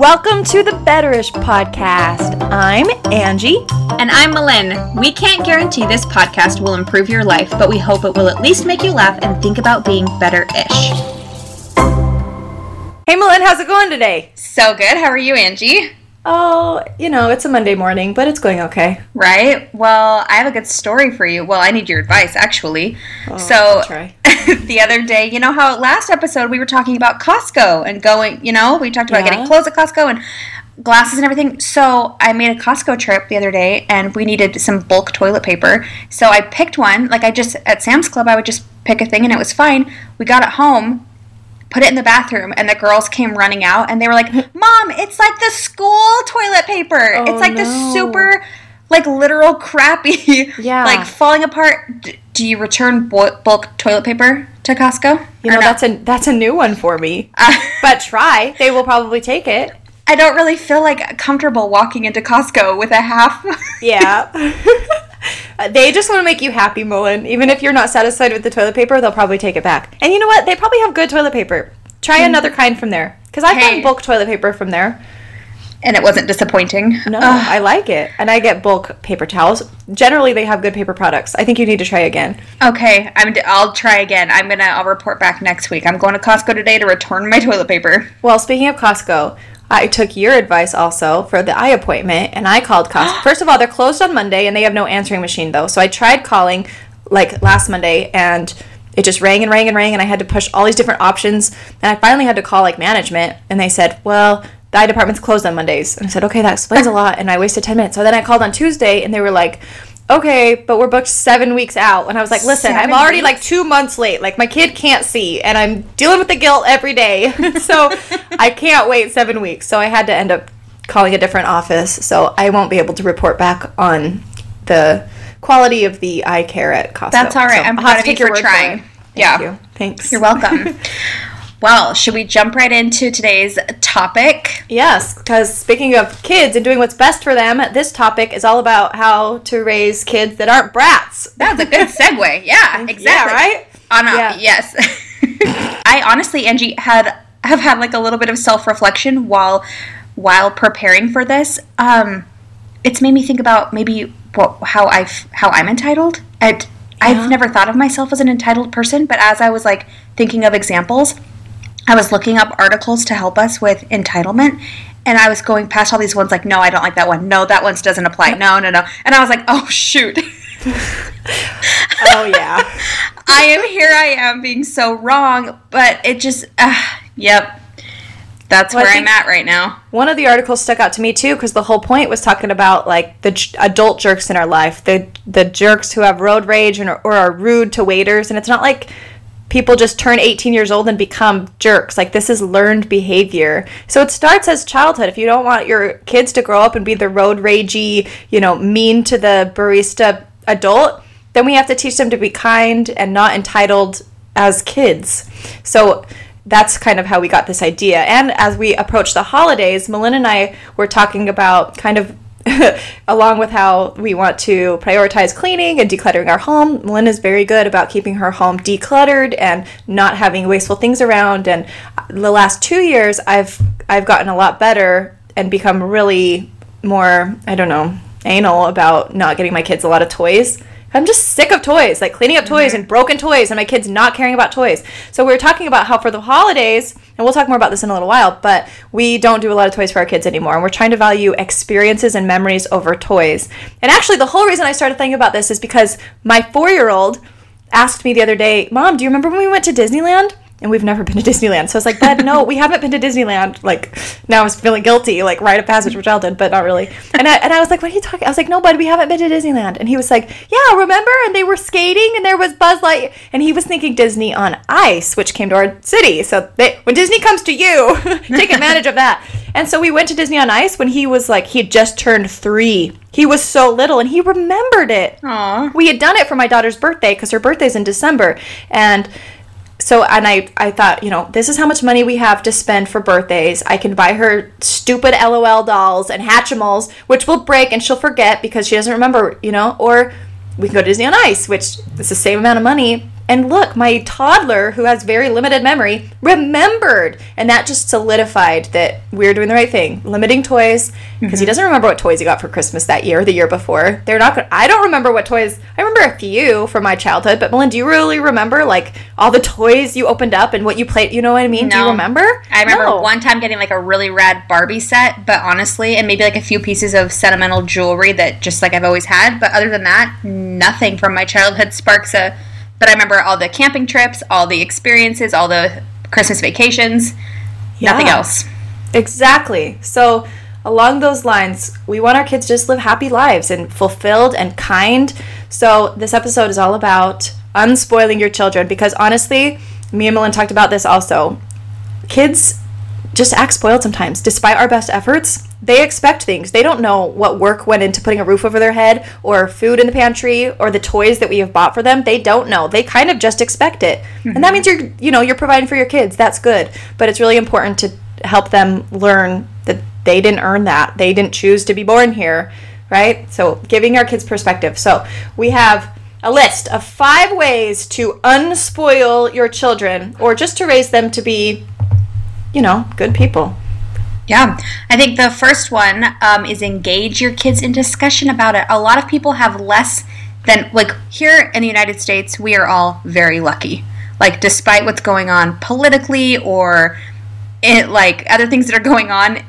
Welcome to the Betterish podcast. I'm Angie. And I'm Malin. We can't guarantee this podcast will improve your life, but we hope it will at least make you laugh and think about being better ish. Hey, Malin, how's it going today? So good. How are you, Angie? Oh, you know, it's a Monday morning, but it's going okay. Right? Well, I have a good story for you. Well, I need your advice, actually. Oh, so, the other day, you know how last episode we were talking about Costco and going, you know, we talked about Yeah. getting clothes at Costco and glasses and everything. So, I made a Costco trip the other day and we needed some bulk toilet paper. So, I picked one. Like, I just, at Sam's Club, I would just pick a thing and it was fine. We got it home. Put it in the bathroom, and the girls came running out, and they were like, "Mom, it's like the school toilet paper. Oh, it's like the super, like literal crappy, Yeah. like falling apart." D- do you return bulk toilet paper to Costco? You know, no? that's a that's a new one for me. Uh, But try. They will probably take it. I don't really feel like comfortable walking into Costco with a half. Yeah. Uh, they just want to make you happy, Malin. Even if you're not satisfied with the toilet paper, they'll probably take it back. And you know what? They probably have good toilet paper. Try hmm. another kind from there. Because I've gotten Hey. bulk toilet paper from there. and it wasn't disappointing. No, Ugh. I like it. And I get bulk paper towels. Generally, they have good paper products. I think you need to try again. okay, I'm. D- I'll try again. I'm gonna. I'll report back next week. I'm going to Costco today to return my toilet paper. Well, speaking of Costco, I took your advice also for the eye appointment, and I called Costco. First of all, they're closed on Monday, and they have no answering machine though. So I tried calling like last Monday, and it just rang and rang and rang, and I had to push all these different options. And I finally had to call like management, and they said, "Well." The eye department's closed on Mondays. And I said, okay, that explains a lot. And I wasted 10 minutes. So then I called on Tuesday and they were like, okay, but we're booked seven weeks out. And I was like, listen, I'm already weeks? like two months late. Like my kid can't see, and I'm dealing with the guilt every day. so I can't wait seven weeks. So I had to end up calling a different office. So I won't be able to report back on the quality of the eye care at Costco. That's all right. So I'm proud of you for trying. it. Yeah. You. Thanks. You're welcome. well, should we jump right into today's topic? Yes, because speaking of kids and doing what's best for them, this topic is all about how to raise kids that aren't brats. That's a good segue. Yeah, exactly. Yeah, right? On a, Yeah. Yes. I honestly, Angie, had have had like a little bit of self reflection while while preparing for this. Um, it's made me think about maybe what how I how I'm entitled. I'd, Yeah. I've never thought of myself as an entitled person, but as I was like thinking of examples, I was looking up articles to help us with entitlement. And I was going past all these ones like, no, I don't like that one. No, that one doesn't apply. No, no, no. And I was like, oh, shoot. Oh yeah. I am here. I am being so wrong, but it just, uh, yep, that's Well, where I'm at right now. One of the articles stuck out to me too because the whole point was talking about like the j- adult jerks in our life, the the jerks who have road rage and or are rude to waiters, and it's not like people just turn 18 years old and become jerks. Like this is learned behavior. So it starts as childhood. If you don't want your kids to grow up and be the road ragey, you know, mean to the barista adult, then we have to teach them to be kind and not entitled as kids. So that's kind of how we got this idea. And as we approach the holidays, Melinda and I were talking about kind of along with how we want to prioritize cleaning and decluttering our home. Melinda's very good about keeping her home decluttered and not having wasteful things around. And the last two years, I've I've gotten a lot better and become really more I don't know anal about not getting my kids a lot of toys. I'm just sick of toys, like cleaning up toys and mm-hmm. broken toys, and my kids not caring about toys. So we were talking about how for the holidays, and we'll talk more about this in a little while, but we don't do a lot of toys for our kids anymore, and we're trying to value experiences and memories over toys. And actually, the whole reason I started thinking about this is because my four-year-old asked me the other day, "Mom, do you remember when we went to Disneyland?" And we've never been to Disneyland. So I was like, Bud, no, we haven't been to Disneyland. Like, now I was feeling guilty, like, rite of passage for childhood, but not really. And I, and I was like, what are you talking? I was like, no, Bud, we haven't been to Disneyland. And he was like, yeah, remember? And they were skating and there was Buzz Light. And he was thinking Disney on Ice, which came to our city. So they, when Disney comes to you, take advantage of that. And so we went to Disney on Ice when he was like, he had just turned three. He was so little and he remembered it Aw. we had done it for my daughter's birthday because her birthday's in December, and so and I I thought you know this is how much money we have to spend for birthdays. I can buy her stupid LOL dolls and Hatchimals, which will break and she'll forget because she doesn't remember, you know, or we can go to Disney on Ice, which is the same amount of money And look, my toddler, who has very limited memory, remembered. And that just solidified that we are doing the right thing. Limiting toys, because he mm-hmm. doesn't remember what toys he got for Christmas that year or the year before. They're not gonna, I don't remember what toys, I remember a few from my childhood, but Melinda, do you really remember like all the toys you opened up and what you played? You know what I mean? Do you remember? I remember No. one time getting like a really rad Barbie set, but honestly, and maybe like a few pieces of sentimental jewelry that just like I've always had. But other than that, nothing from my childhood sparks a. But I remember all the camping trips, all the experiences, all the Christmas vacations. Nothing else. Exactly. So, along those lines, we want our kids to just live happy lives and fulfilled and kind. So, this episode is all about unspoiling your children because honestly, me and Melinda talked about this also. Kids just act spoiled sometimes. Despite our best efforts, they expect things. They don't know what work went into putting a roof over their head or food in the pantry or the toys that we have bought for them. They don't know. They kind of just expect it. And that mm-hmm. means you're, you know, you're providing for your kids. That's good. But it's really important to help them learn that they didn't earn that. They didn't choose to be born here, right? So, giving our kids perspective. So, we have a list of five ways to unspoil your children or just to raise them to be, you know, good people. Yeah, I think the first one um, is engage your kids in discussion about it. A lot of people have less than, like, here in the United States, we are all very lucky. Like, despite what's going on politically or it, like other things that are going on,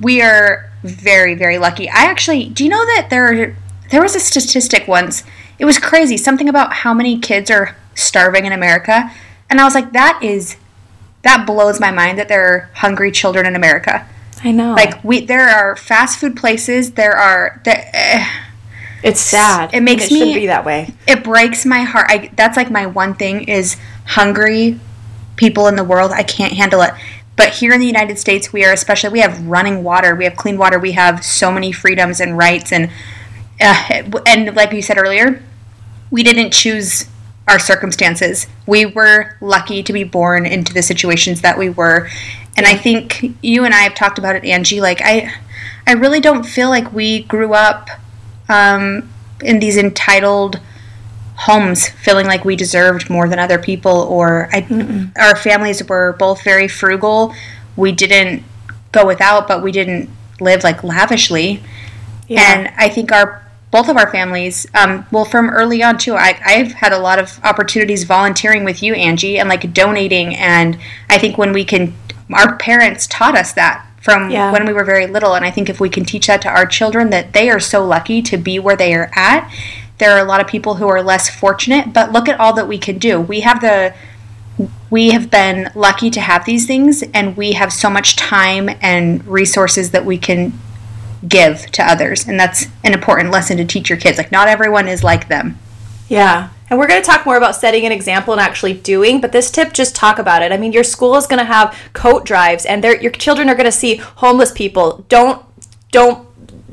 we are very, very lucky. I actually, do you know that there, there was a statistic once? It was crazy. Something about how many kids are starving in America. And I was like, that is, that blows my mind that there are hungry children in America. I know. Like we, there are fast food places. There are. There, eh, it's sad. it makes it shouldn't me- be that way. it breaks my heart. I, that's like my one thing is hungry people in the world. I can't handle it. But here in the United States, we are especially we have running water, we have clean water, we have so many freedoms and rights, and uh, and like you said earlier, we didn't choose our circumstances. We were lucky to be born into the situations that we were, and I think you and I have talked about it, Angie. Like I, I really don't feel like we grew up um, in these entitled homes feeling like we deserved more than other people or I, our families were both very frugal we didn't go without but we didn't live like lavishly and i think our both of our families um, well from early on too I, i've had a lot of opportunities volunteering with you angie and like donating. And i think when we can our parents taught us that from Yeah. when we were very little. And i think if we can teach that to our children that they are so lucky to be where they are at there are a lot of people who are less fortunate. But look at all that we can do. We have the we have been lucky to have these things and we have so much time and resources that we can give to others and that's an important lesson to teach your kids like not everyone is like them Yeah. And we're going to talk more about setting an example and actually doing, but this tip just talk about it. I mean, your school is going to have coat drives and your children are going to see homeless people. Don't don't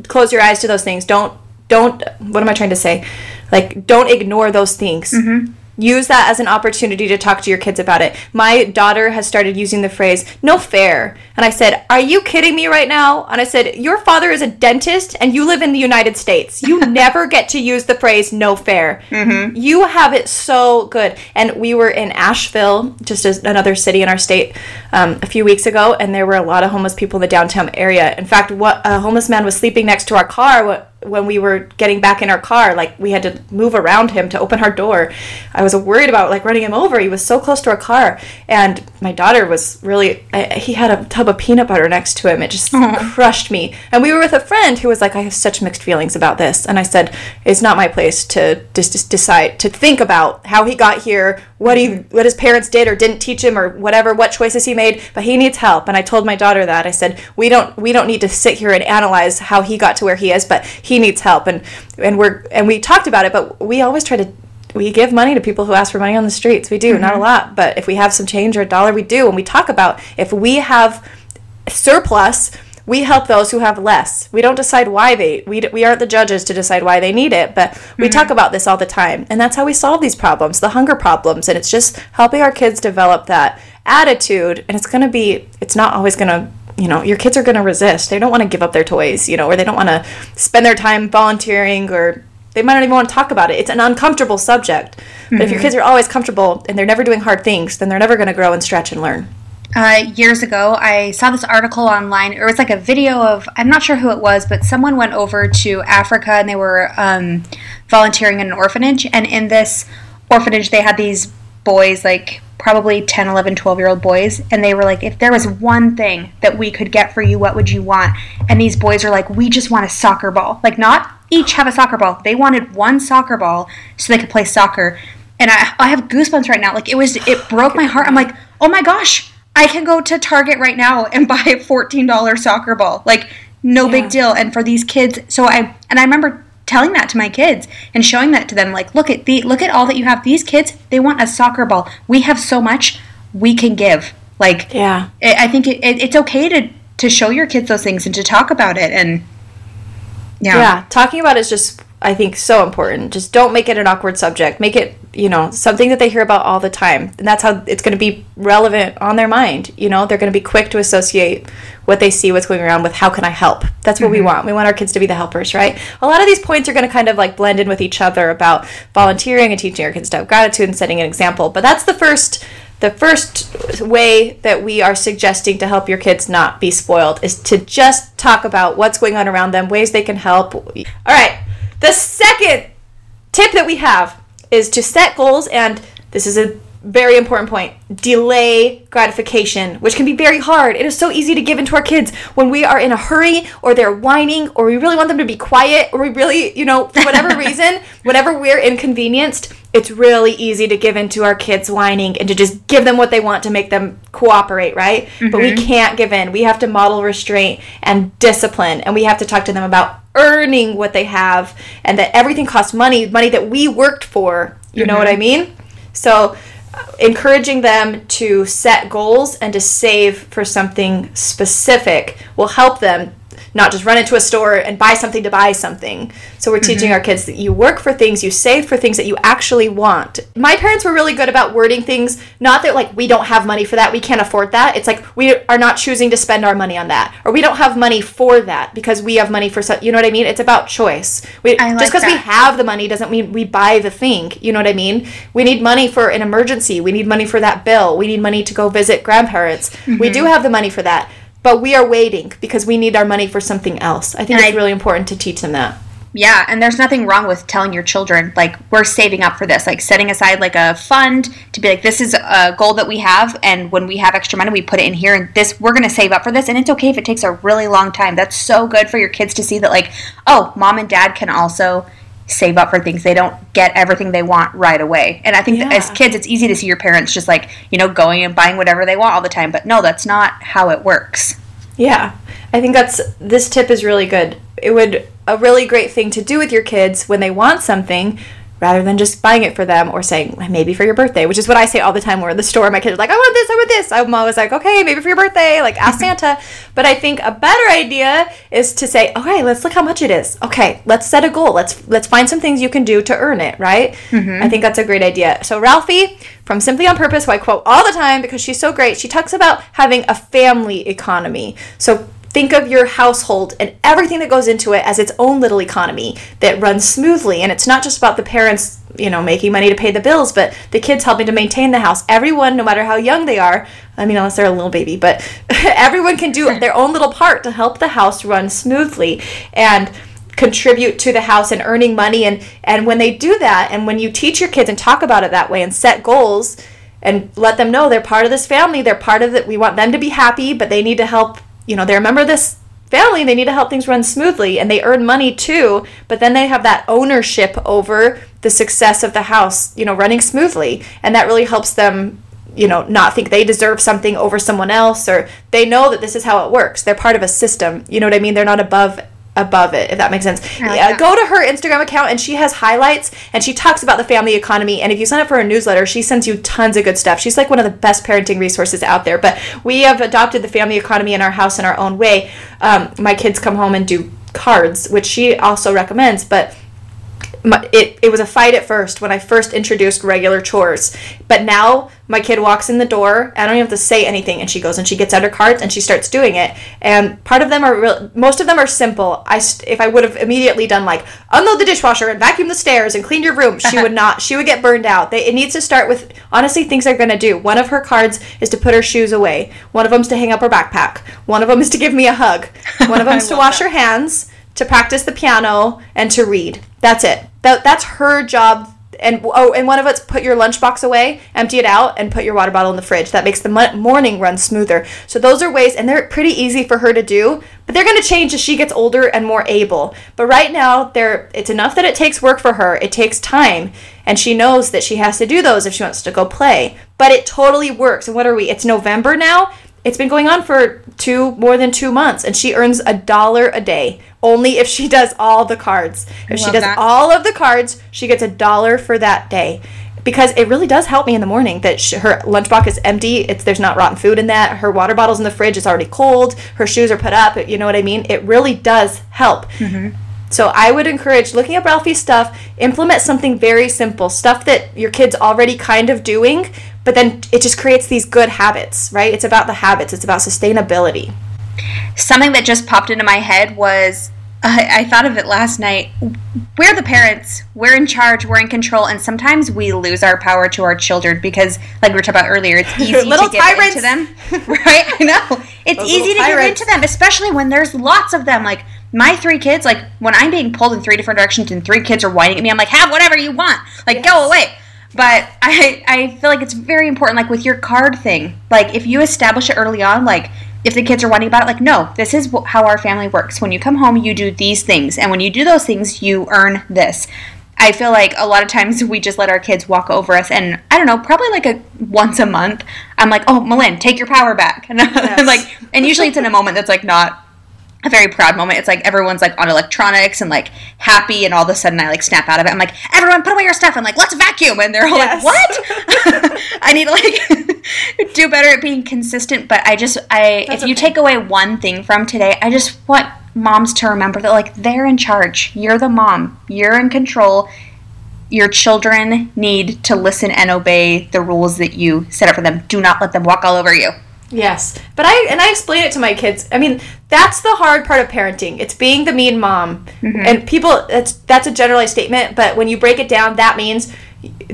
close your eyes to those things. Don't don't what am I trying to say? Like don't ignore those things. Mm-hmm. Use that as an opportunity to talk to your kids about it. My daughter has started using the phrase "no fair," and I said, "Are you kidding me right now?" And I said, "Your father is a dentist, and you live in the United States. You never get to use the phrase "no fair." You have it so good. And we were in Asheville, just as another city in our state, um, a few weeks ago, and there were a lot of homeless people in the downtown area. In fact, what a homeless man was sleeping next to our car. When we were getting back in our car like we had to move around him to open our door. I was worried about like running him over. He was so close to our car. And my daughter was really I, he had a tub of peanut butter next to him. It just crushed me. And we were with a friend who was like i have such mixed feelings about this. And i said it's not my place to just, just decide to think about how he got here what he what his parents did or didn't teach him or whatever what choices he made but he needs help. And i told my daughter that. I said we don't we don't need to sit here and analyze how he got to where he is but he needs help. And and we're and we talked about it but we always try to we give money to people who ask for money on the streets. We do not a mm-hmm. lot but if we have some change or a dollar we do. And we talk about if we have surplus we help those who have less. We don't decide why they we, we aren't the judges to decide why they need it but we mm-hmm. talk about this all the time. And that's how we solve these problems the hunger problems. And it's just helping our kids develop that attitude. And it's going to be it's not always going to you know your kids are going to resist. They don't want to give up their toys you know or they don't want to spend their time volunteering or they might not even want to talk about it. It's an uncomfortable subject. But if your mm-hmm. kids are always comfortable and they're never doing hard things, then they're never going to grow and stretch and learn. Uh, years ago, I saw this article online. It was like a video of, I'm not sure who it was, but someone went over to Africa and they were um, volunteering in an orphanage. And in this orphanage, they had these boys, like probably 10, 11, 12 year old boys. And they were like, if there was one thing that we could get for you, what would you want? And these boys are like, we just want a soccer ball. Like, not each have a soccer ball. They wanted one soccer ball so they could play soccer. And I, I have goosebumps right now. Like, it was, it broke my heart. I'm like, oh my gosh, I can go to Target right now and buy a $14 soccer ball. Like, no Yeah. big deal. And for these kids, so I, and I remember telling that to my kids and showing that to them like look at the look at all that you have these kids they want a soccer ball we have so much we can give like Yeah. I I think it, it, it's okay to to show your kids those things and to talk about it and yeah, yeah talking about it is just i think so important. Just don't make it an awkward subject. Make it you know something that they hear about all the time. And that's how it's going to be relevant on their mind you know? They're going to be quick to associate what they see what's going around with how can i help? That's what we mm-hmm. want. We want our kids to be the helpers right? A lot of these points are going to kind of like blend in with each other about volunteering and teaching our kids to have gratitude and setting an example. But that's the first the first way that we are suggesting to help your kids not be spoiled is to just talk about what's going on around them, ways they can help. All right. The second tip that we have is to set goals and this is a very important point delay gratification which can be very hard. It is so easy to give into our kids when we are in a hurry or they're whining or we really want them to be quiet or we really you know for whatever reason whenever we're inconvenienced it's really easy to give in to our kids whining and to just give them what they want to make them cooperate right? But we can't give in. We have to model restraint and discipline and we have to talk to them about earning what they have and that everything costs money money that we worked for you know what i mean? So uh, encouraging them to set goals and to save for something specific will help them not just run into a store and buy something to buy something. So we're teaching our kids that you work for things, you save for things that you actually want. My parents were really good about wording things, not that like we don't have money for that, we can't afford that. It's like we are not choosing to spend our money on that, or we don't have money for that because we have money for so, you know what I mean? It's about choice. We, like just because we have the money doesn't mean we buy the thing. You know what I mean? We need money for an emergency. We need money for that bill. We need money to go visit grandparents. We Mm-hmm. do have the money for that. But we are waiting because we need our money for something else. I think And it's I- really important to teach them that. Yeah, and there's nothing wrong with telling your children like we're saving up for this, like setting aside like a fund to be like this is a goal that we have and when we have extra money we put it in here and this we're going to save up for this and it's okay if it takes a really long time. That's so good for your kids to see that like oh, mom and dad can also save up for things. They don't get everything they want right away. And I think that as kids it's easy to see your parents just like, you know, going and buying whatever they want all the time, but no, that's not how it works. Yeah, I think that's this tip is really good. It would a really great thing to do with your kids when they want something rather than just buying it for them or saying maybe for your birthday, which is what I say all the time. We're in the store, my kids are like, I want this, I want this. I'm always like, okay, maybe for your birthday, like ask Santa. But I think a better idea is to say, okay, let's look how much it is. Okay, let's set a goal. Let's let's find some things you can do to earn it, right? Mm-hmm. I think that's a great idea. So Ralphie from Simply on Purpose, who I quote all the time because she's so great, she talks about having a family economy. So think of your household and everything that goes into it as its own little economy that runs smoothly. And it's not just about the parents you know making money to pay the bills but the kids helping to maintain the house. Everyone no matter how young they are i mean unless they're a little baby but everyone can do their own little part to help the house run smoothly and contribute to the house and earning money. And and when they do that and when you teach your kids and talk about it that way and set goals and let them know they're part of this family they're part of it we want them to be happy but they need to help you know they're a member of this family they need to help things run smoothly and they earn money too but then they have that ownership over the success of the house you know running smoothly and that really helps them you know not think they deserve something over someone else or they know that this is how it works. They're part of a system you know what i mean? They're not above above it if that makes sense. Like yeah that. go to her instagram account and she has highlights and she talks about the family economy. And if you sign up for her newsletter she sends you tons of good stuff. She's like one of the best parenting resources out there. But we have adopted the family economy in our house in our own way. Um, my kids come home and do cards which she also recommends but my, it, it was a fight at first when I first introduced regular chores. But now my kid walks in the door, I don't even have to say anything, and she goes and she gets out her cards and she starts doing it. And part of them are real, most of them are simple. I st- if I would have immediately done like unload the dishwasher and vacuum the stairs and clean your room, she would not. She would get burned out. They, it needs to start with honestly things they're gonna do. One of her cards is to put her shoes away. One of them's to hang up her backpack. One of them is to give me a hug. One of them's to wash that. her hands, to practice the piano, and to read. That's it. That, that's her job. And oh, and one of it's put your lunchbox away, empty it out, and put your water bottle in the fridge. That makes the mo- morning run smoother. So those are ways, and they're pretty easy for her to do. But they're going to change as she gets older and more able. But right now, they're it's enough that it takes work for her. It takes time, and she knows that she has to do those if she wants to go play. But it totally works. And what are we? It's November now. It's been going on for two more than two months, and she earns a dollar a day only if she does all the cards. If she does that. all of the cards, she gets a dollar for that day. Because it really does help me in the morning that sh her lunchbox is empty. It's there's not rotten food in that. Her water bottle's in the fridge. It's already cold. Her shoes are put up. You know what I mean? It really does help. Mm-hmm. So I would encourage looking up Ralphie's stuff, implement something very simple, stuff that your kid's already kind of doing, but then it just creates these good habits, right? It's about the habits, it's about sustainability. Something that just popped into my head was I, I thought of it last night. We're the parents. We're in charge. We're in control, and sometimes we lose our power to our children because, like we were talking about earlier, it's easy to give tyrants. into them. Right? I know it's Those easy to little give tyrants. into them, especially when there's lots of them. Like my three kids, like when I'm being pulled in three different directions and three kids are whining at me, I'm like, have whatever you want. Like go away. But I I feel like it's very important, like with your card thing. Like if you establish it early on, like if the kids are whining about it, like no, this is how our family works. When you come home, you do these things, and when you do those things, you earn this. I feel like a lot of times we just let our kids walk over us, and I don't know, probably like a once a month, I'm like, oh, Malin, take your power back, and I'm like, and usually it's in a moment that's like not a very proud moment. It's like everyone's like on electronics and like happy, and all of a sudden I like snap out of it. I'm like, everyone, put away your stuff. I'm like, let's vacuum, and they're all Yes. like, what? I need to like do better at being consistent. But I just, I That's if you okay. take away one thing from today, I just want moms to remember that like they're in charge. You're the mom. You're in control. Your children need to listen and obey the rules that you set up for them. Do not let them walk all over you. Yes, but I and I explain it to my kids. I mean, that's the hard part of parenting. It's being the mean mom. Mm-hmm. And people that's that's a generalized statement, but when you break it down, that means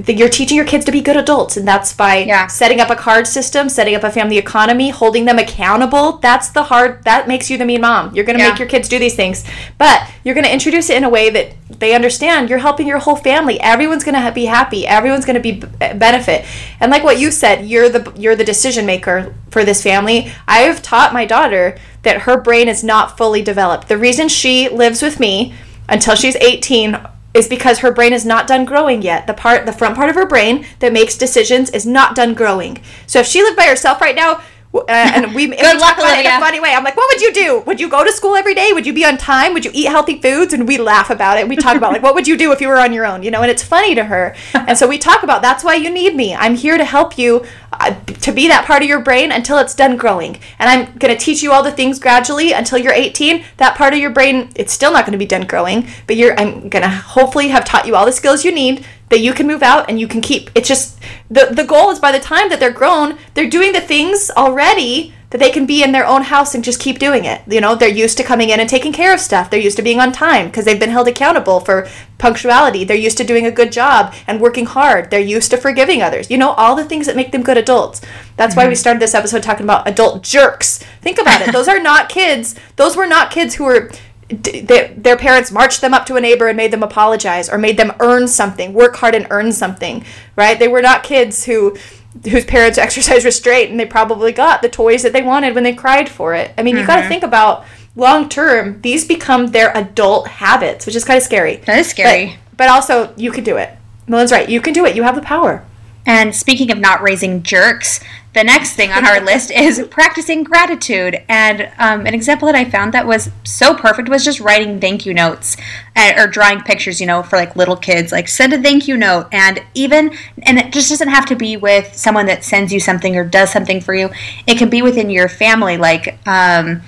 you're teaching your kids to be good adults and that's by Yeah. setting up a card system, setting up a family economy, holding them accountable. That's the hard that makes you the mean mom. You're going to Yeah. make your kids do these things. But you're going to introduce it in a way that they understand you're helping your whole family. Everyone's going to be happy. Everyone's going to be b- eh, benefit. And like what you said, you're the you're the decision maker for this family. I have taught my daughter that her brain is not fully developed. The reason she lives with me until she's 18 is because her brain is not done growing yet. The part the front part of her brain that makes decisions is not done growing. So if she lived by herself right now, uh, and we, and Good luck, about it in a funny way. I'm like, what would you do? Would you go to school every day? Would you be on time? Would you eat healthy foods? And we laugh about it. We talk about like, what would you do if you were on your own? You know, and it's funny to her. And so we talk about that's why you need me. I'm here to help you uh, to be that part of your brain until it's done growing. And I'm going to teach you all the things gradually until you're 18. That part of your brain, it's still not going to be done growing, but you're I'm going to hopefully have taught you all the skills you need that you can move out and you can keep. It's just the the goal is by the time that they're grown, they're doing the things already that they can be in their own house and just keep doing it. You know, they're used to coming in and taking care of stuff. They're used to being on time because they've been held accountable for punctuality. They're used to doing a good job and working hard. They're used to forgiving others. You know, all the things that make them good adults. That's why we mm-hmm. started this episode talking about adult jerks. Think about it. Those are not kids. Those were not kids who were d- their, their parents marched them up to a neighbor and made them apologize or made them earn something work hard and earn something right? They were not kids who whose parents exercised restraint and they probably got the toys that they wanted when they cried for it. I mean you got to mm-hmm. think about long term these become their adult habits which is kind of scary. That is scary. but, but also you can do it. Melinda's right. You can do it. You have the power. And speaking of not raising jerks, the next thing on our list is practicing gratitude. And um, an example that I found that was so perfect was just writing thank you notes uh, or drawing pictures, you know, for like little kids. Like send a thank you note, and even and it just doesn't have to be with someone that sends you something or does something for you. It can be within your family, like. Um,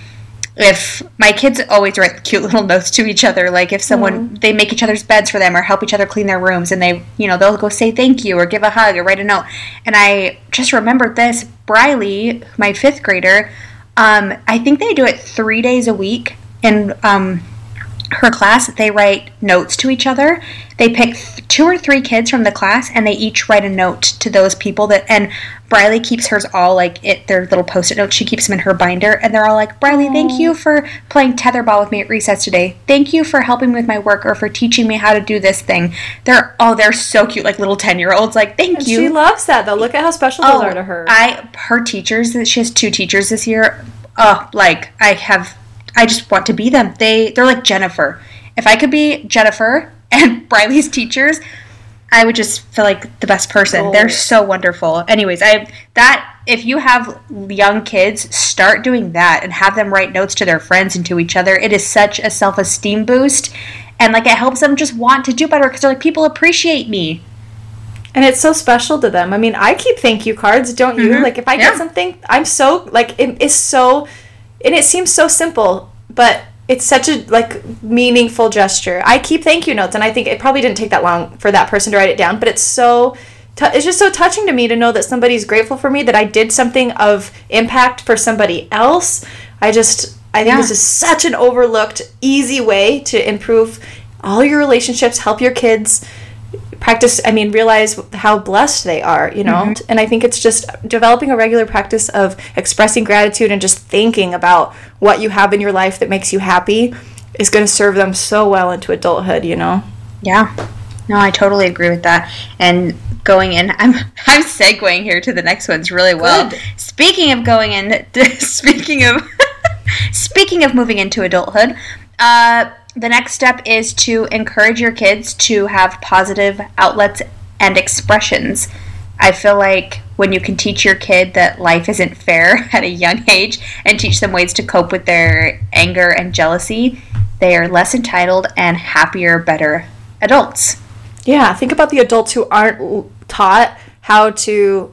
if my kids always write cute little notes to each other like if someone they make each other's beds for them or help each other clean their rooms and they you know they'll go say thank you or give a hug or write a note. And i just remembered this briley my fifth grader um, i think they do it three days a week and um, her class they write notes to each other they pick th- two or three kids from the class and they each write a note to those people that and briley keeps hers all like it their little post-it notes she keeps them in her binder and they're all like briley thank you for playing tetherball with me at recess today thank you for helping me with my work or for teaching me how to do this thing they're oh they're so cute like little 10 year olds like thank And you She loves that though. Look at how special those oh, are to her. Oh, I her teachers. She has two teachers this year. Oh, like I have. I just want to be them. They they're like Jennifer. If I could be Jennifer and Briley's teachers, I would just feel like the best person. They're so wonderful. Anyways, I that if you have young kids, start doing that and have them write notes to their friends and to each other. It is such a self esteem boost. And like it helps them just want to do better because they're like people appreciate me. And it's so special to them. I mean, I keep thank you cards, don't you? Mhm. Like if I Yeah. get something, I'm so like it is so and it seems so simple, but it's such a like meaningful gesture. I keep thank you notes and I think it probably didn't take that long for that person to write it down, but it's so tou- it's just so touching to me to know that somebody's grateful for me that I did something of impact for somebody else. I just I think Yeah. this is such an overlooked easy way to improve all your relationships, help your kids practice i mean realize how blessed they are you know and i think it's just developing a regular practice of expressing gratitude and just thinking about what you have in your life that makes you happy is going to serve them so well into adulthood you know Yeah. No, I totally agree with that. And going in, I'm I'm segueing here to the next ones really well. Good. Speaking of going in, speaking of speaking of moving into adulthood, uh, the next step is to encourage your kids to have positive outlets and expressions. I feel like when you can teach your kid that life isn't fair at a young age and teach them ways to cope with their anger and jealousy, they are less entitled and happier, better adults. yeah think about the adults who aren't taught how to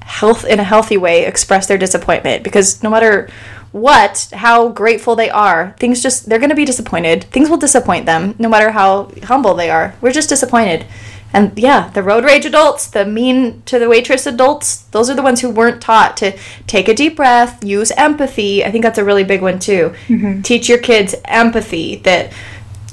health in a healthy way express their disappointment because no matter what how grateful they are things just they're going to be disappointed. Things will disappoint them no matter how humble they are. We're just disappointed. And yeah the road rage adults the mean to the waitress adults those are the ones who weren't taught to take a deep breath use empathy. I think that's a really big one too. Mm-hmm. Teach your kids empathy that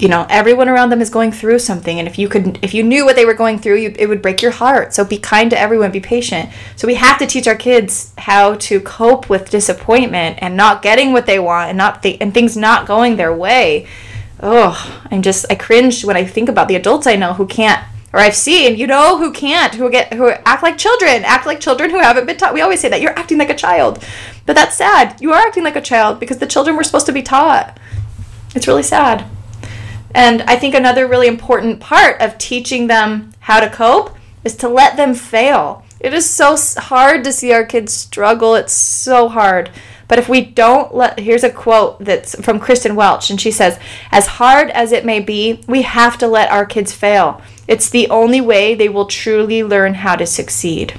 you know everyone around them is going through something and if you could if you knew what they were going through you, it would break your heart. So be kind to everyone be patient. So we have to teach our kids how to cope with disappointment and not getting what they want and not th- and things not going their way. Oh i'm just i cringe when i think about the adults i know who can't or i've seen you know who can't who get who act like children act like children who haven't been taught. We always say that you're acting like a child. But that's sad. You are acting like a child because the children were supposed to be taught. It's really sad and I think another really important part of teaching them how to cope is to let them fail. It is so hard to see our kids struggle. It's so hard. But if we don't let, here's a quote that's from Kristen Welch, and she says, As hard as it may be, we have to let our kids fail. It's the only way they will truly learn how to succeed.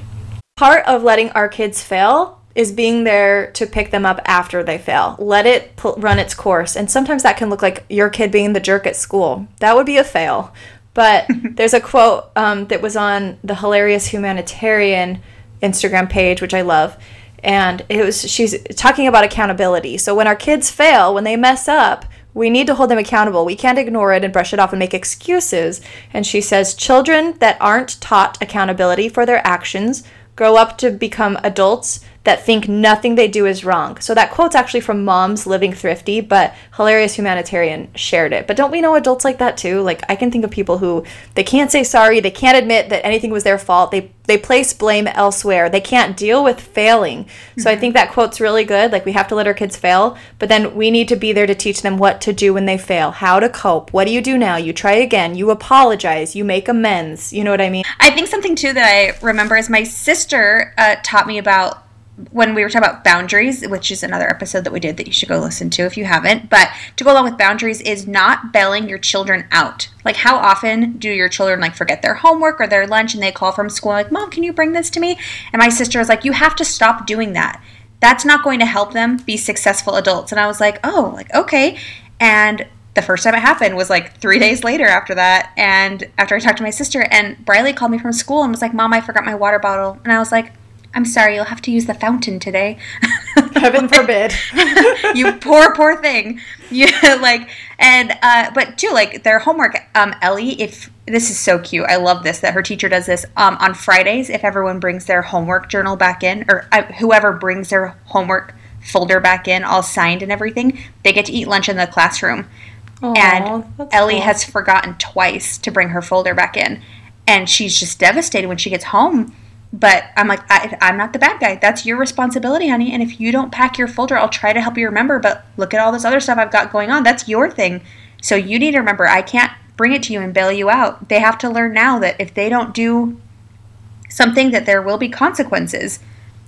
Part of letting our kids fail is being there to pick them up after they fail. Let it pl- run its course. And sometimes that can look like your kid being the jerk at school. That would be a fail. But there's a quote um, that was on the hilarious humanitarian Instagram page, which I love. And it was she's talking about accountability. So when our kids fail, when they mess up, we need to hold them accountable. We can't ignore it and brush it off and make excuses. And she says children that aren't taught accountability for their actions grow up to become adults that think nothing they do is wrong. So that quote's actually from Moms Living Thrifty, but Hilarious Humanitarian shared it. But don't we know adults like that too? Like I can think of people who they can't say sorry, they can't admit that anything was their fault. They they place blame elsewhere. They can't deal with failing. So I think that quote's really good. Like we have to let our kids fail, but then we need to be there to teach them what to do when they fail, how to cope. What do you do now? You try again. You apologize. You make amends. You know what I mean? I think something too that I remember is my sister uh, taught me about when we were talking about boundaries, which is another episode that we did that you should go listen to if you haven't. But to go along with boundaries is not bailing your children out. Like how often do your children like forget their homework or their lunch and they call from school like, "Mom, can you bring this to me?" And my sister was like, "You have to stop doing that." that's not going to help them be successful adults. And I was like, oh, like, okay. And the first time it happened was like three days later after that. And after I talked to my sister, and Briley called me from school and was like, Mom, I forgot my water bottle. And I was like, I'm sorry, you'll have to use the fountain today. Heaven forbid. you poor, poor thing. Yeah, like, and, uh, but too, like, their homework, um, Ellie, if, this is so cute. I love this that her teacher does this. Um, on Fridays, if everyone brings their homework journal back in, or uh, whoever brings their homework folder back in, all signed and everything, they get to eat lunch in the classroom. Aw, and Ellie cool. has forgotten twice to bring her folder back in. And she's just devastated when she gets home. But I'm like, I, I'm not the bad guy. That's your responsibility, honey. And if you don't pack your folder, I'll try to help you remember. But look at all this other stuff I've got going on. That's your thing. So you need to remember, I can't bring it to you and bail you out. They have to learn now that if they don't do something, that there will be consequences.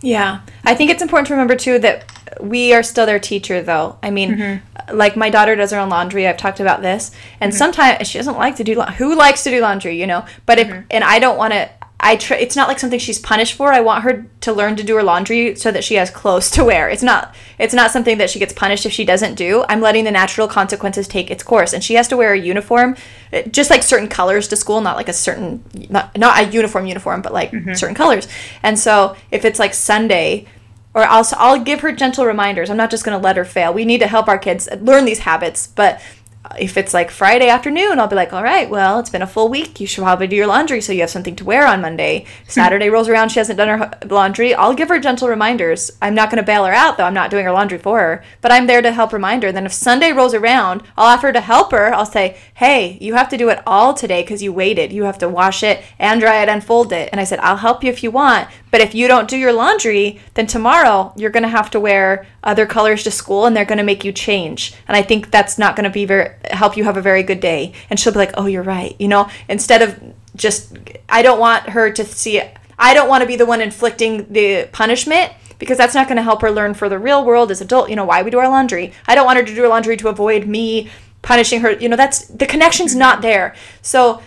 Yeah. I think it's important to remember too that we are still their teacher though. I mean, mm-hmm. like my daughter does her own laundry. I've talked about this. And mm-hmm. sometimes she doesn't like to do la- who likes to do laundry, you know? But if mm-hmm. and I don't want to I tr- it's not like something she's punished for. I want her to learn to do her laundry so that she has clothes to wear. It's not it's not something that she gets punished if she doesn't do. I'm letting the natural consequences take its course and she has to wear a uniform uh, just like certain colors to school, not like a certain not not a uniform uniform, but like certain colors. And so if it's like Sunday or I'll I'll give her gentle reminders. I'm not just going to let her fail. We need to help our kids learn these habits, but if it's like Friday afternoon, I'll be like, all right, well, it's been a full week. You should probably do your laundry so you have something to wear on Monday. Saturday rolls around, she hasn't done her laundry. I'll give her gentle reminders. I'm not going to bail her out, though. I'm not doing her laundry for her, but I'm there to help remind her. Then if Sunday rolls around, I'll offer to help her. I'll say, hey, you have to do it all today because you waited. You have to wash it and dry it and fold it. And I said, I'll help you if you want, but if you don't do your laundry, then tomorrow you're going to have to wear other colors to school and they're going to make you change. And I think that's not going to be very help you have a very good day. And she'll be like, "Oh, you're right." You know, instead of just I don't want her to see it. I don't want to be the one inflicting the punishment because that's not going to help her learn for the real world as adult, you know, why we do our laundry. I don't want her to do her laundry to avoid me punishing her. You know, that's the connection's mm-hmm. not there. So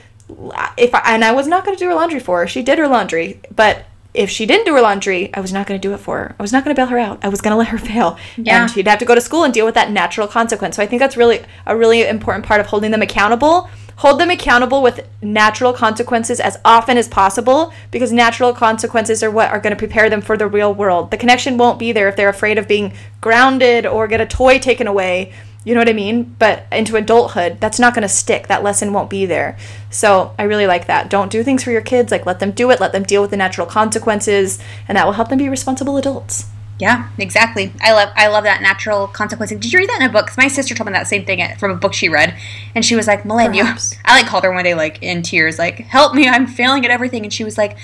if I, and I was not going to do her laundry for her. She did her laundry, but if she didn't do her laundry, I was not going to do it for her. I was not going to bail her out. I was going to let her fail, Yeah. and she'd have to go to school and deal with that natural consequence. So I think that's really a really important part of holding them accountable. Hold them accountable with natural consequences as often as possible because natural consequences are what are going to prepare them for the real world. The connection won't be there if they're afraid of being grounded or get a toy taken away. You know what I mean? But into adulthood, that's not going to stick. That lesson won't be there. So I really like that. Don't do things for your kids. Like let them do it. Let them deal with the natural consequences, and that will help them be responsible adults. Yeah, exactly. I love I love that natural consequence. Did you read that in a book? 'Cause my sister told me that same thing uh, from a book she read, and she was like, "Millennials." I like called her one day like in tears, like, "Help me! I'm failing at everything." And she was like,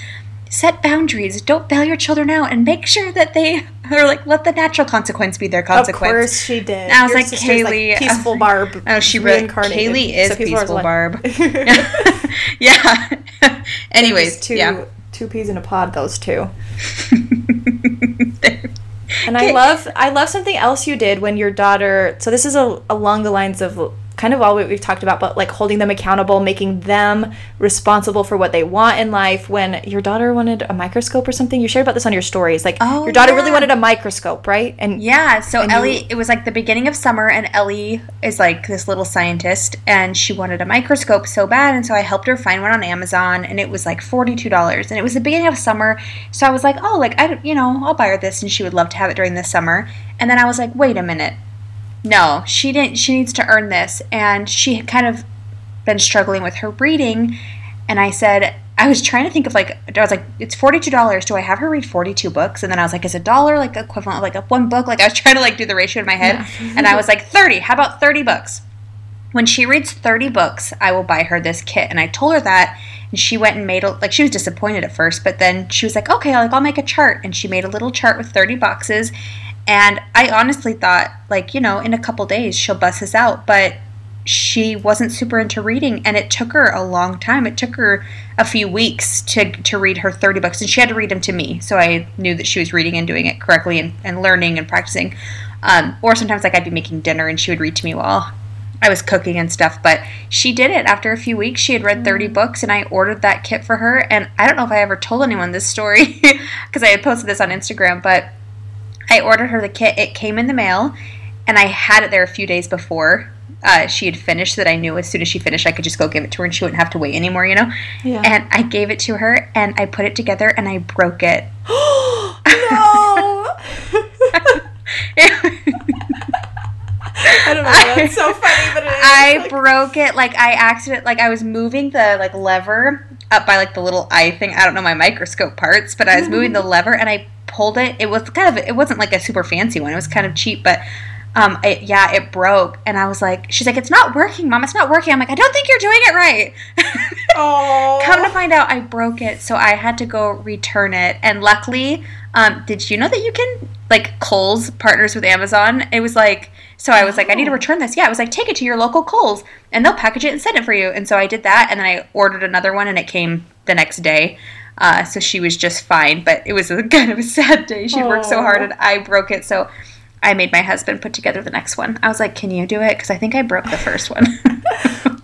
"Set boundaries. Don't bail your children out, and make sure that they are like let the natural consequence be their consequence." Of course she did. I was Your like, Kaylee- uh, peaceful Barb. Oh, she really reincarnated. Kaylee is So peaceful like- Barb. yeah. Anyways, two yeah. two peas in a pod. Those two. And I love I love something else you did when your daughter. So this is a, along the lines of kind of all what we've talked about, but like holding them accountable, making them responsible for what they want in life. When your daughter wanted a microscope or something, you shared about this on your stories. Like Oh, your daughter really wanted a microscope, right? And Yeah, so And you- Ellie, it was like the beginning of summer, and Ellie is like this little scientist, and she wanted a microscope so bad, and so I helped her find one on Amazon, and it was like forty-two dollars, and it was the beginning of summer, so I was like, oh, like I, you know, I'll buy her this, and she would love to have it during the summer, and then I was like, wait a minute, no, she didn't, she needs to earn this, and she had kind of been struggling with her reading, and I said. I was trying to think of like I was like it's forty two dollars. Do I have her read forty two books? And then I was like, is a dollar like equivalent of like a one book? Like I was trying to like do the ratio in my head, mm-hmm. and I was like thirty. How about thirty books? When she reads thirty books, I will buy her this kit. And I told her that, and she went and made a like she was disappointed at first, but then she was like, okay, like I'll make a chart, and she made a little chart with thirty boxes. And I honestly thought like you know in a couple days she'll bust us out, but she wasn't super into reading and it took her a long time. It took her a few weeks to, to read her 30 books and she had to read them to me so i knew that she was reading and doing it correctly and, and learning and practicing. Um, or sometimes like i'd be making dinner and she would read to me while i was cooking and stuff but she did it. After a few weeks she had read 30 books and i ordered that kit for her and i don't know if i ever told anyone this story because i had posted this on instagram but I ordered her the kit. It came in the mail, and I had it there a few days before uh, she had finished. That I knew as soon as she finished, I could just go give it to her, and she wouldn't have to wait anymore. You know. Yeah. And I gave it to her, and I put it together, and I broke it. no. I don't know. That's so funny, but it is. I like- broke it like I accident like I was moving the like lever up by like the little eye thing. I don't know my microscope parts, but I was moving the lever and I pulled it. It was kind of it wasn't like a super fancy one. It was kind of cheap, but um it, yeah, it broke and I was like she's like it's not working, mom. It's not working. I'm like I don't think you're doing it right. oh. Come to find out I broke it, so I had to go return it. And luckily, um did you know that you can like Kohl's partners with Amazon? It was like so I was like, I need to Oh. return this. Yeah, I was like, take it to your local Kohl's and they'll package it and send it for you. And so I did that, and then I ordered another one, and it came the next day. Uh, so she was just fine, but it was a kind of a sad day. She worked so hard, and I broke it. So I made my husband put together the next one. I was like, "Can you do it?" Because I think I broke the first one.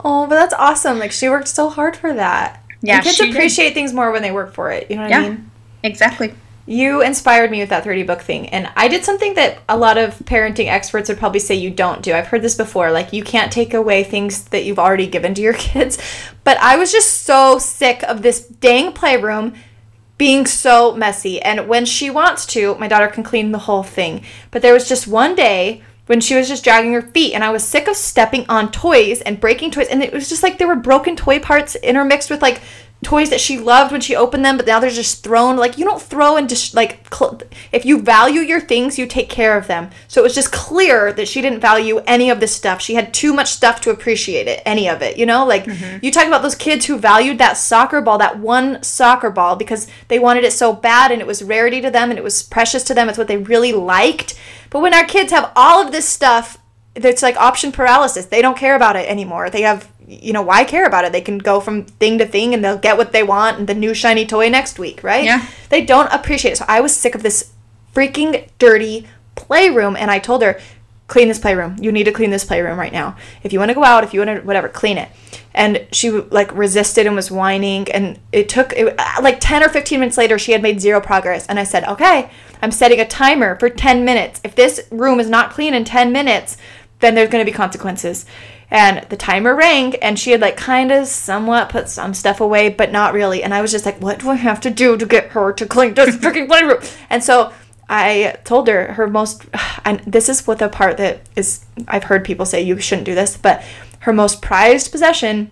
Oh, but that's awesome. Like she worked so hard for that. Yeah, And kids she did. appreciate things more when they work for it. You know what Yeah. I mean? exactly. You inspired me with that 30 book thing. And I did something that a lot of parenting experts would probably say you don't do. I've heard this before. Like, you can't take away things that you've already given to your kids. But I was just so sick of this dang playroom being so messy. And when she wants to, my daughter can clean the whole thing. But there was just one day when she was just dragging her feet, and I was sick of stepping on toys and breaking toys. And it was just like there were broken toy parts intermixed with like toys that she loved when she opened them, but now they're just thrown. Like you don't throw and just like cl- if you value your things, you take care of them. So it was just clear that she didn't value any of this stuff. She had too much stuff to appreciate it, any of it. You know, like mm-hmm. you talk about those kids who valued that soccer ball, that one soccer ball, because they wanted it so bad and it was rarity to them and it was precious to them. It's what they really liked. But when our kids have all of this stuff it's like option paralysis. They don't care about it anymore. They have, you know, why care about it? They can go from thing to thing and they'll get what they want and the new shiny toy next week, right? Yeah. They don't appreciate it. So I was sick of this freaking dirty playroom and I told her, clean this playroom. You need to clean this playroom right now. If you want to go out, if you want to whatever, clean it. And she like resisted and was whining and it took it, uh, like 10 or 15 minutes later she had made zero progress and I said, "Okay, I'm setting a timer for 10 minutes. If this room is not clean in 10 minutes, then there's going to be consequences." And the timer rang and she had like kind of somewhat put some stuff away, but not really. And I was just like, "What do I have to do to get her to clean this freaking playroom?" And so I told her her most, and this is what the part that is, I've heard people say you shouldn't do this, but her most prized possession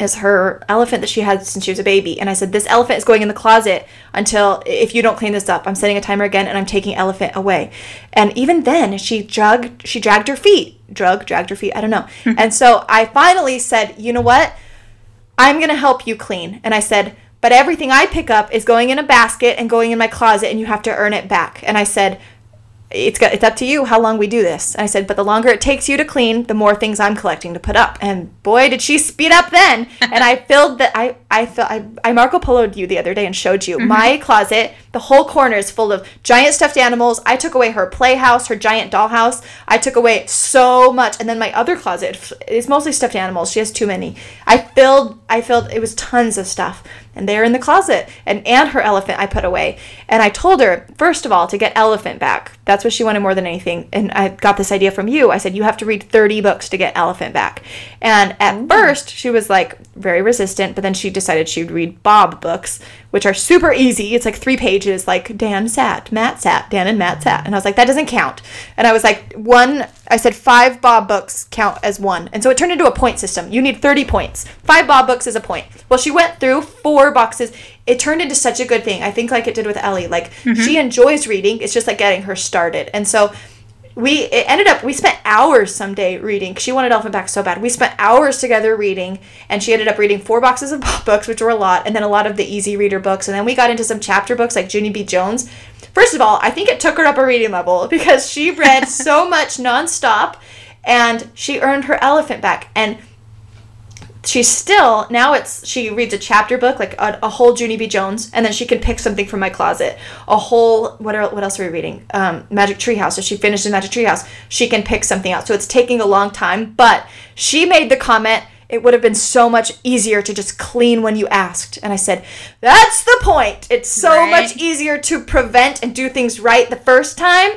is her elephant that she had since she was a baby. And I said, This elephant is going in the closet until, if you don't clean this up, I'm setting a timer again and I'm taking elephant away. And even then, she dragged, she dragged her feet. Drug, dragged her feet, I don't know. Hmm. and so I finally said, You know what? I'm going to help you clean. And I said, but everything I pick up is going in a basket and going in my closet and you have to earn it back. And I said, it's got, it's up to you how long we do this. I said, but the longer it takes you to clean, the more things I'm collecting to put up. And boy, did she speed up then. and I filled that I I felt I, I Marco Poloed you the other day and showed you mm-hmm. my closet. The whole corner is full of giant stuffed animals. I took away her playhouse, her giant dollhouse. I took away so much, and then my other closet is mostly stuffed animals. She has too many. I filled I filled it was tons of stuff and they're in the closet. And and her elephant i put away. And i told her first of all to get elephant back. That's what she wanted more than anything. And i got this idea from you. I said you have to read 30 books to get elephant back. And at first she was like very resistant. But then she decided she'd read bob books which are super easy. It's like three pages like dan sat matt sat dan and matt sat. And i was like that doesn't count. And i was like one i said five bob books count as one. And so it turned into a point system. You need 30 points. Five bob books is a point. Well she went through four boxes. It turned into such a good thing. I think like it did with ellie. Like mm-hmm. she enjoys reading. It's just like getting her started. And so we it ended up we spent hours someday reading. she wanted elephant back so bad we spent hours together reading and she ended up reading four boxes of books which were a lot and then a lot of the easy reader books and then we got into some chapter books like junie b jones first of all i think it took her up a reading level because she read so much nonstop and she earned her elephant back and she's still now it's she reads a chapter book like a, a whole Junie B Jones and then she can pick something from my closet a whole what are, what else are we reading um, Magic Treehouse if she finished in Magic Treehouse she can pick something out so it's taking a long time but she made the comment it would have been so much easier to just clean when you asked. And I said, That's the point. It's so Right. much easier to prevent and do things right the first time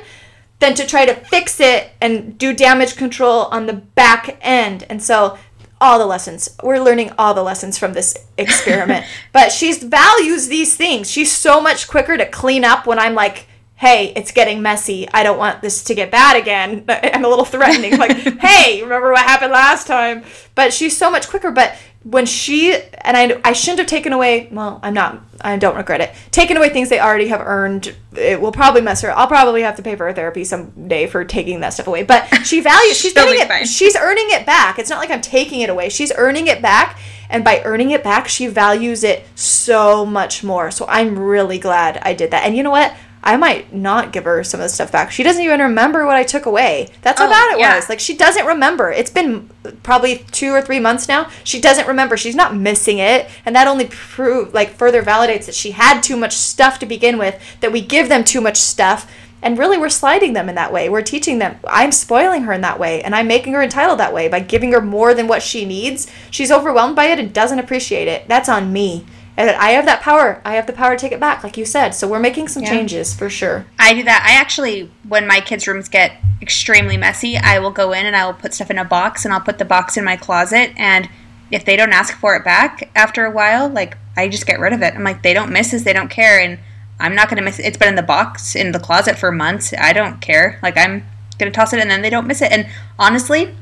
than to try to fix it and do damage control on the back end. And so all the lessons. We're learning all the lessons from this experiment. But she values these things. She's so much quicker to clean up when i'm like hey it's getting messy. I don't want this to get bad again. I'm a little threatening like hey remember what happened last time? But she's so much quicker. But when she and I, I shouldn't have taken away well i'm not i don't regret it. Taken away things they already have earned it will probably mess her i'll probably have to pay for her therapy someday for taking that stuff away. But she values she's getting it fine. she's earning it back. It's not like i'm taking it away. She's earning it back. And by earning it back she values it so much more. So i'm really glad i did that. And you know what I might not give her some of the stuff back. She doesn't even remember what I took away. That's how Oh, bad it yeah. was. Like she doesn't remember. It's been probably two or three months now. She doesn't remember. She's not missing it, and that only prove like further validates that she had too much stuff to begin with. That we give them too much stuff, and really we're sliding them in that way. We're teaching them. I'm spoiling her in that way, and I'm making her entitled that way by giving her more than what she needs. She's overwhelmed by it and doesn't appreciate it. That's on me. And I have that power. I have the power to take it back, like you said. So we're making some Yeah. changes for sure. I do that. I actually, when my kids' rooms get extremely messy, I will go in and I will put stuff in a box and I'll put the box in my closet. And if they don't ask for it back after a while, like I just get rid of it. I'm like, they don't miss this, they don't care, and I'm not gonna miss it. It's been in the box in the closet for months. I don't care. Like I'm gonna toss it and then they don't miss it. And honestly,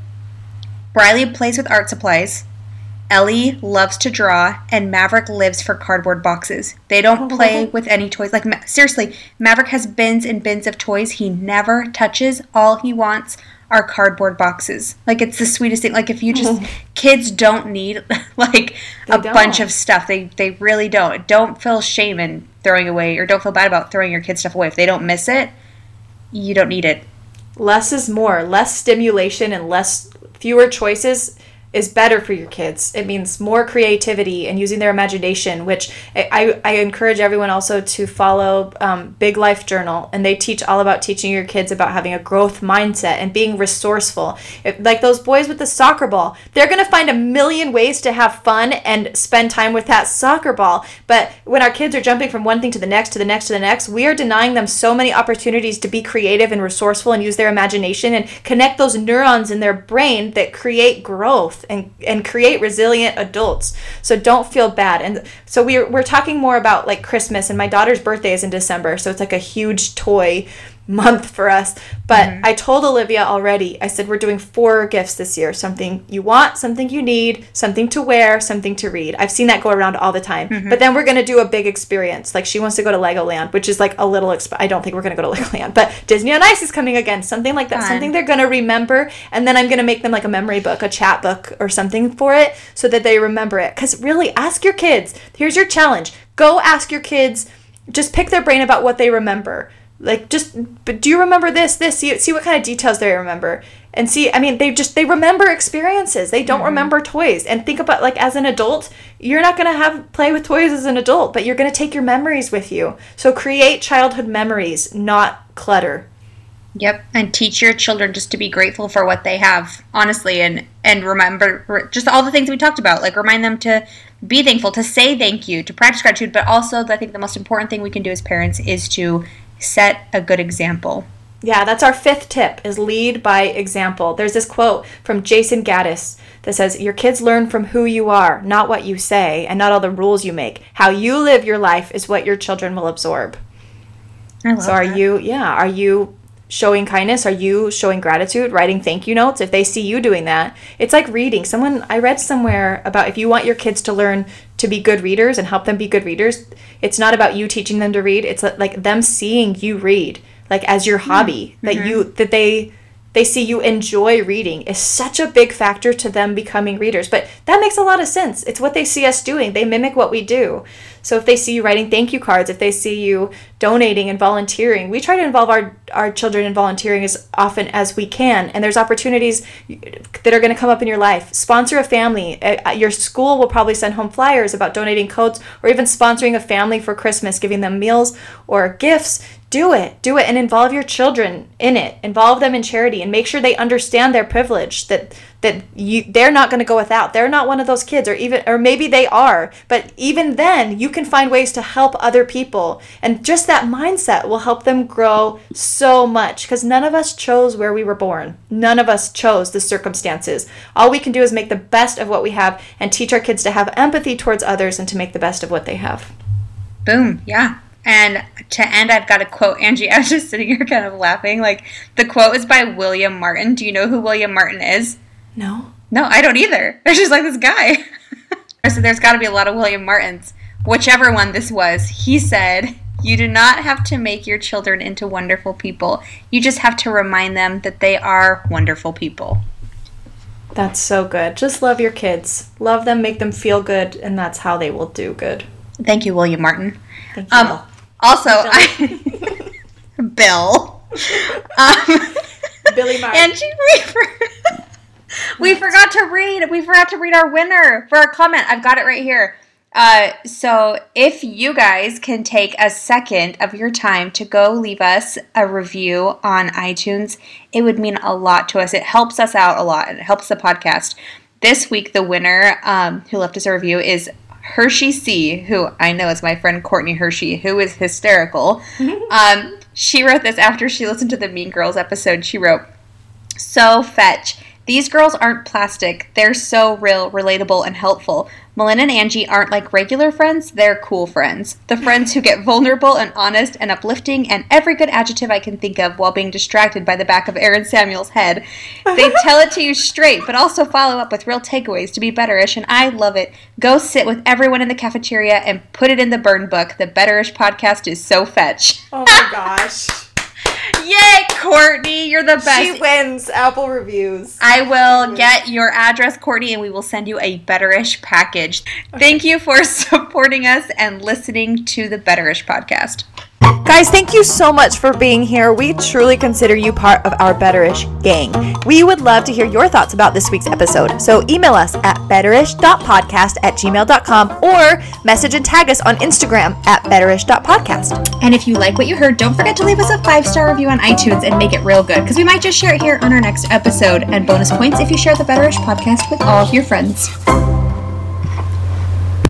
Briley plays with art supplies. Ellie loves to draw, and Maverick lives for cardboard boxes. They don't oh, play with any toys. Like, Ma- seriously, Maverick has bins and bins of toys he never touches. All he wants are cardboard boxes. Like, it's the sweetest thing. Like, if you just, kids don't need, like, a They bunch don't. of stuff. They, they really don't. Don't feel shame in throwing away, or don't feel bad about throwing your kids' stuff away. If they don't miss it, you don't need it. less is more less stimulation and less fewer choices is better for your kids. It means more creativity and using their imagination which i, I, encourage everyone also to follow um, big life journal and they teach all about teaching your kids about having a growth mindset and being resourceful. If- like those boys with the soccer ball they're going to find a million ways to have fun and spend time with that soccer ball. But when our kids are jumping from one thing to the next to the next to the next we are denying them so many opportunities to be creative and resourceful and use their imagination and connect those neurons in their brain that create growth and, and create resilient adults. So don't feel bad. And so we're, we're talking more about like christmas and my daughter's birthday is in december so it's like a huge toy month for us. But mm-hmm. i told olivia already i said we're doing four gifts this year something you want something you need something to wear something to read. I've seen that go around all the time. Mm-hmm. But then we're going to do a big experience like she wants to go to legoland which is like a little exp- i don't think we're going to go to legoland but disney on ice is coming again something like that Fun. something they're going to remember and then i'm going to make them like a memory book a chat book or something for it so that they remember it. Because really ask your kids. Here's your challenge. Go ask your kids just pick their brain about what they remember like just but do you remember this this see, see what kind of details they remember. And see i mean they just they remember experiences. They don't mm-hmm. remember toys. And think about like as an adult you're not going to have play with toys as an adult but you're going to take your memories with you. So create childhood memories not clutter. Yep, and teach your children just to be grateful for what they have, honestly, and and remember just all the things we talked about. Like remind them to be thankful, to say thank you, to practice gratitude, but also I think the most important thing we can do as parents is to set a good example. Yeah, that's our fifth tip is lead by example. There's this quote from Jason Gaddis that says, Your kids learn from who you are, not what you say, and not all the rules you make. How you live your life is what your children will absorb. I love So are that. you yeah, are you showing kindness? Are you showing gratitude, writing thank you notes? If they see you doing that, it's like reading. Someone I read somewhere about if you want your kids to learn to be good readers and help them be good readers, it's not about you teaching them to read. It's like them seeing you read, like as your hmm. hobby, that mm-hmm. you that they they see you enjoy reading is such a big factor to them becoming readers. But that makes a lot of sense. It's what they see us doing. They mimic what we do. So if they see you writing thank you cards, if they see you donating and volunteering, we try to involve our, our children in volunteering as often as we can. And there's opportunities that are going to come up in your life. Sponsor a family. Uh, Your school will probably send home flyers about donating coats or even sponsoring a family for Christmas, giving them meals or gifts do it. Do it and involve your children in it. Involve them in charity and make sure they understand their privilege that that you they're not going to go without. They're not one of those kids or even or maybe they are but even then you can find ways to help other people. And just that mindset will help them grow so much because none of us chose where we were born. None of us chose the circumstances. All we can do is make the best of what we have and teach our kids to have empathy towards others and to make the best of what they have. Boom. Yeah and to end, I've got a quote. Angie, I was just sitting here kind of laughing. Like, the quote is by William Martin. Do you know who William Martin is? No. No, I don't either. It's just like this guy. so there's got to be a lot of William Martins. Whichever one this was, he said, You do not have to make your children into wonderful people. You just have to remind them that they are wonderful people. That's so good. Just love your kids. Love them, make them feel good, and that's how they will do good. Thank you, William Martin. Thank you. Um, also, I, Bill. Um, Billy Martin. Angie, we, we forgot to read. We forgot to read our winner for our comment. I've got it right here. Uh, so, if you guys can take a second of your time to go leave us a review on iTunes, it would mean a lot to us. It helps us out a lot and it helps the podcast. This week, the winner um, who left us a review is Hershey C, who I know is my friend Courtney Hershey, who is hysterical. um, she wrote this after she listened to the Mean Girls episode. She wrote, So fetch. These girls aren't plastic. They're so real, relatable, and helpful. Melinda and Angie aren't like regular friends, they're cool friends. The friends who get vulnerable and honest and uplifting and every good adjective I can think of while being distracted by the back of Aaron Samuel's head. They tell it to you straight, but also follow up with real takeaways to be betterish, and I love it. Go sit with everyone in the cafeteria and put it in the burn book. The Betterish podcast is so fetch. Oh my gosh. Yay, Courtney, you're the best. She wins Apple reviews. I will mm. get your address, Courtney, and we will send you a Betterish package. Thank you for supporting us and listening to the Betterish podcast. Guys, thank you so much for being here. We truly consider you part of our Betterish gang. We would love to hear your thoughts about this week's episode. So email us at betterish.podcast at gmail.com or message and tag us on Instagram at betterish.podcast. And if you like what you heard, don't forget to leave us a five star review on iTunes and make it real good because we might just share it here on our next episode. And bonus points if you share the Betterish podcast with all of your friends.